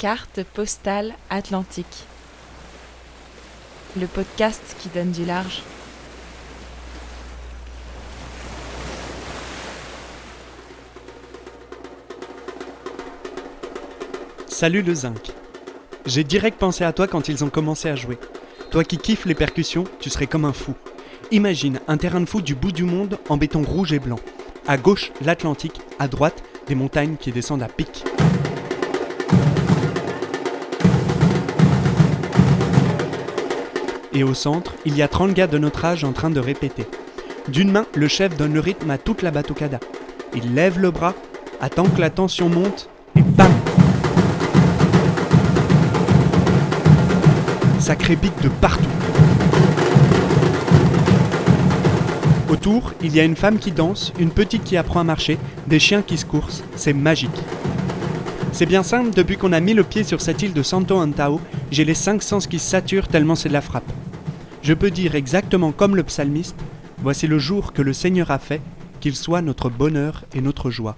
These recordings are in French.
Carte postale atlantique. Le podcast qui donne du large. Salut le zinc. J'ai direct pensé à toi quand ils ont commencé à jouer. Toi qui kiffes les percussions, tu serais comme un fou. Imagine un terrain de foot du bout du monde en béton rouge et blanc. À gauche, l'Atlantique, à droite, des montagnes qui descendent à pic. Et au centre, il y a 30 gars de notre âge en train de répéter. D'une main, le chef donne le rythme à toute la batucada. Il lève le bras, attend que la tension monte, et bam Ça crépite de partout. Autour, il y a une femme qui danse, une petite qui apprend à marcher, des chiens qui se coursent. C'est magique. C'est bien simple, depuis qu'on a mis le pied sur cette île de Santo Antao, j'ai les cinq sens qui saturent tellement c'est de la frappe. Je peux dire exactement comme le psalmiste, voici le jour que le Seigneur a fait, qu'il soit notre bonheur et notre joie.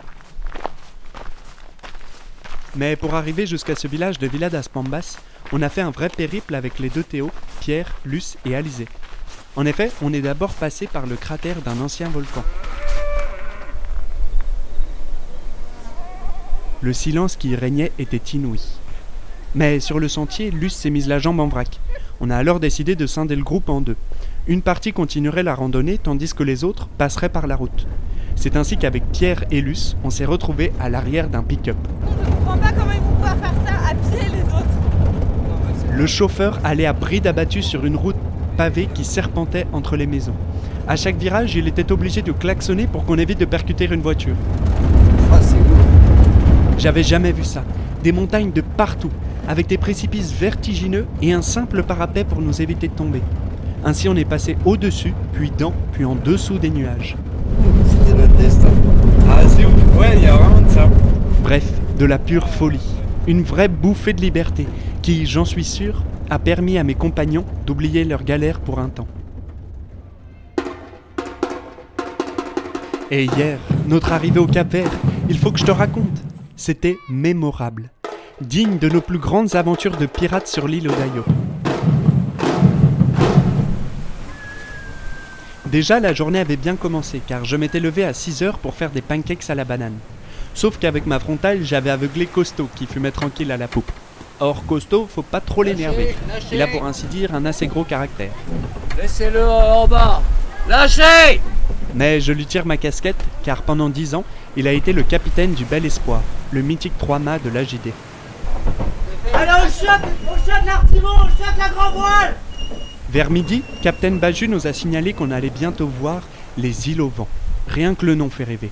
Mais pour arriver jusqu'à ce village de Villa das Pambas, on a fait un vrai périple avec les deux Théo, Pierre, Luce et Alizé. En effet, on est d'abord passé par le cratère d'un ancien volcan. Le silence qui y régnait était inouï. Mais sur le sentier, Luce s'est mise la jambe en vrac. On a alors décidé de scinder le groupe en deux. Une partie continuerait la randonnée tandis que les autres passeraient par la route. C'est ainsi qu'avec Pierre et Luce, on s'est retrouvés à l'arrière d'un pick-up. Je comprends pas comment ils vont pouvoir faire ça à pied les autres. Le chauffeur allait à bride abattue sur une route pavée qui serpentait entre les maisons. À chaque virage, il était obligé de klaxonner pour qu'on évite de percuter une voiture. J'avais jamais vu ça. Des montagnes de partout, avec des précipices vertigineux et un simple parapet pour nous éviter de tomber. Ainsi, on est passé au-dessus, puis dans, puis en dessous des nuages. C'était notre destin. Ah, c'est ouf. Ouais, il y a vraiment de ça. Bref, de la pure folie. Une vraie bouffée de liberté qui, j'en suis sûr, a permis à mes compagnons d'oublier leur galère pour un temps. Et hier, notre arrivée au Cap Vert, il faut que je te raconte. C'était mémorable. Digne de nos plus grandes aventures de pirates sur l'île Odayo. Déjà, la journée avait bien commencé car je m'étais levé à 6 heures pour faire des pancakes à la banane. Sauf qu'avec ma frontale, j'avais aveuglé Costaud qui fumait tranquille à la poupe. Or, Costaud, faut pas trop l'énerver. Il a pour ainsi dire un assez gros caractère. Laissez-le en bas Lâchez Mais je lui tire ma casquette car pendant 10 ans, il a été le capitaine du Bel Espoir, le mythique 3-mâts de l'AJD. On On On Vers midi, Captain Baju nous a signalé qu'on allait bientôt voir les îles au vent. Rien que le nom fait rêver.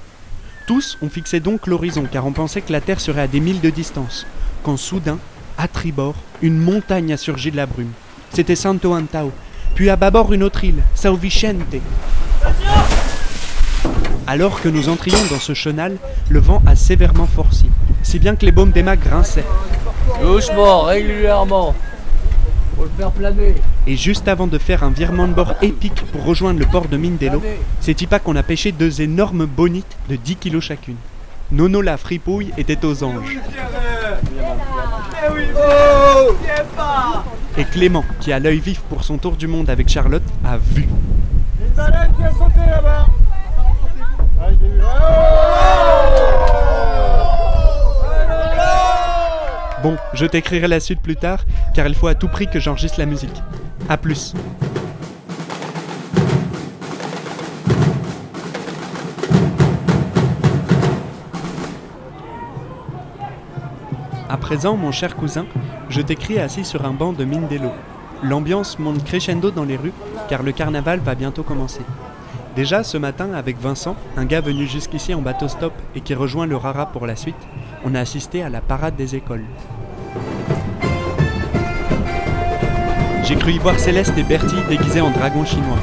Tous ont fixé donc l'horizon car on pensait que la Terre serait à des milles de distance. Quand soudain, à tribord, une montagne a surgi de la brume. C'était Santo Antao. Puis à bâbord une autre île, Sao Vicente. Alors que nous entrions dans ce chenal, le vent a sévèrement forci, si bien que les baumes des mâts grinçaient. Doucement, régulièrement Faut le faire planer Et juste avant de faire un virement de bord épique pour rejoindre le port de Mindelo, c'est pas qu'on a pêché deux énormes bonites de 10 kilos chacune. Nono la fripouille était aux anges. Et Clément, qui a l'œil vif pour son tour du monde avec Charlotte, a vu. Une baleine qui a sauté là-bas. Ah, je l'ai vu. Bon, je t'écrirai la suite plus tard, car il faut à tout prix que j'enregistre la musique. A plus. À présent, mon cher cousin, je t'écris assis sur un banc de Mindelo. L'ambiance monte crescendo dans les rues, car le carnaval va bientôt commencer. Déjà ce matin, avec Vincent, un gars venu jusqu'ici en bateau stop et qui rejoint le Rara pour la suite, on a assisté à la parade des écoles. J'ai cru y voir Céleste et Bertie déguisés en dragons chinois.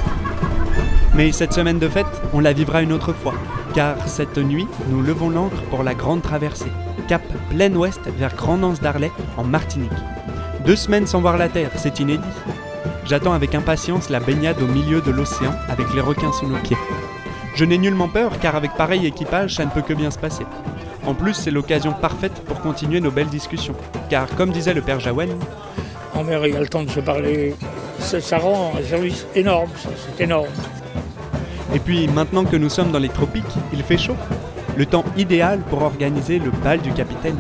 Mais cette semaine de fête, on la vivra une autre fois, car cette nuit, nous levons l'ancre pour la grande traversée, cap plein ouest vers Grand-Anse d'Arlet, en Martinique. Deux semaines sans voir la Terre, c'est inédit. J'attends avec impatience la baignade au milieu de l'océan avec les requins sous nos pieds. Je n'ai nullement peur car avec pareil équipage, ça ne peut que bien se passer. En plus, c'est l'occasion parfaite pour continuer nos belles discussions. Car comme disait le père Jaouen, Mer, il y a le temps de se parler. Ça, rend un service énorme, c'est énorme. et puis maintenant que nous sommes dans les tropiques, il fait chaud. Le temps idéal pour organiser le bal du capitaine.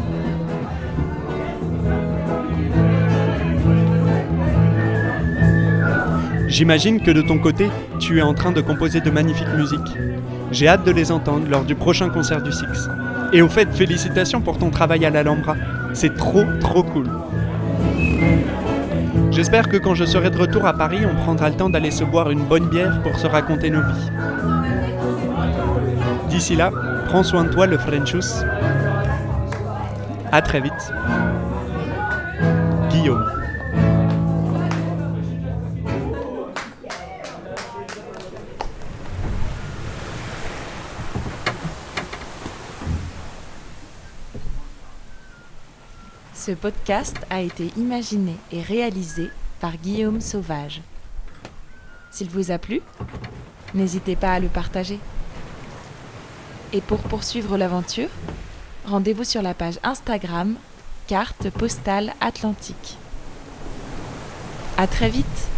J'imagine que de ton côté, tu es en train de composer de magnifiques musiques. J'ai hâte de les entendre lors du prochain concert du Six. Et au fait, félicitations pour ton travail à l'Alhambra. C'est trop trop cool. J'espère que quand je serai de retour à Paris, on prendra le temps d'aller se boire une bonne bière pour se raconter nos vies. D'ici là, prends soin de toi, le Frenchus. À très vite. Guillaume. Ce podcast a été imaginé et réalisé par Guillaume Sauvage. S'il vous a plu, n'hésitez pas à le partager. Et pour poursuivre l'aventure, rendez-vous sur la page Instagram Carte postale atlantique. À très vite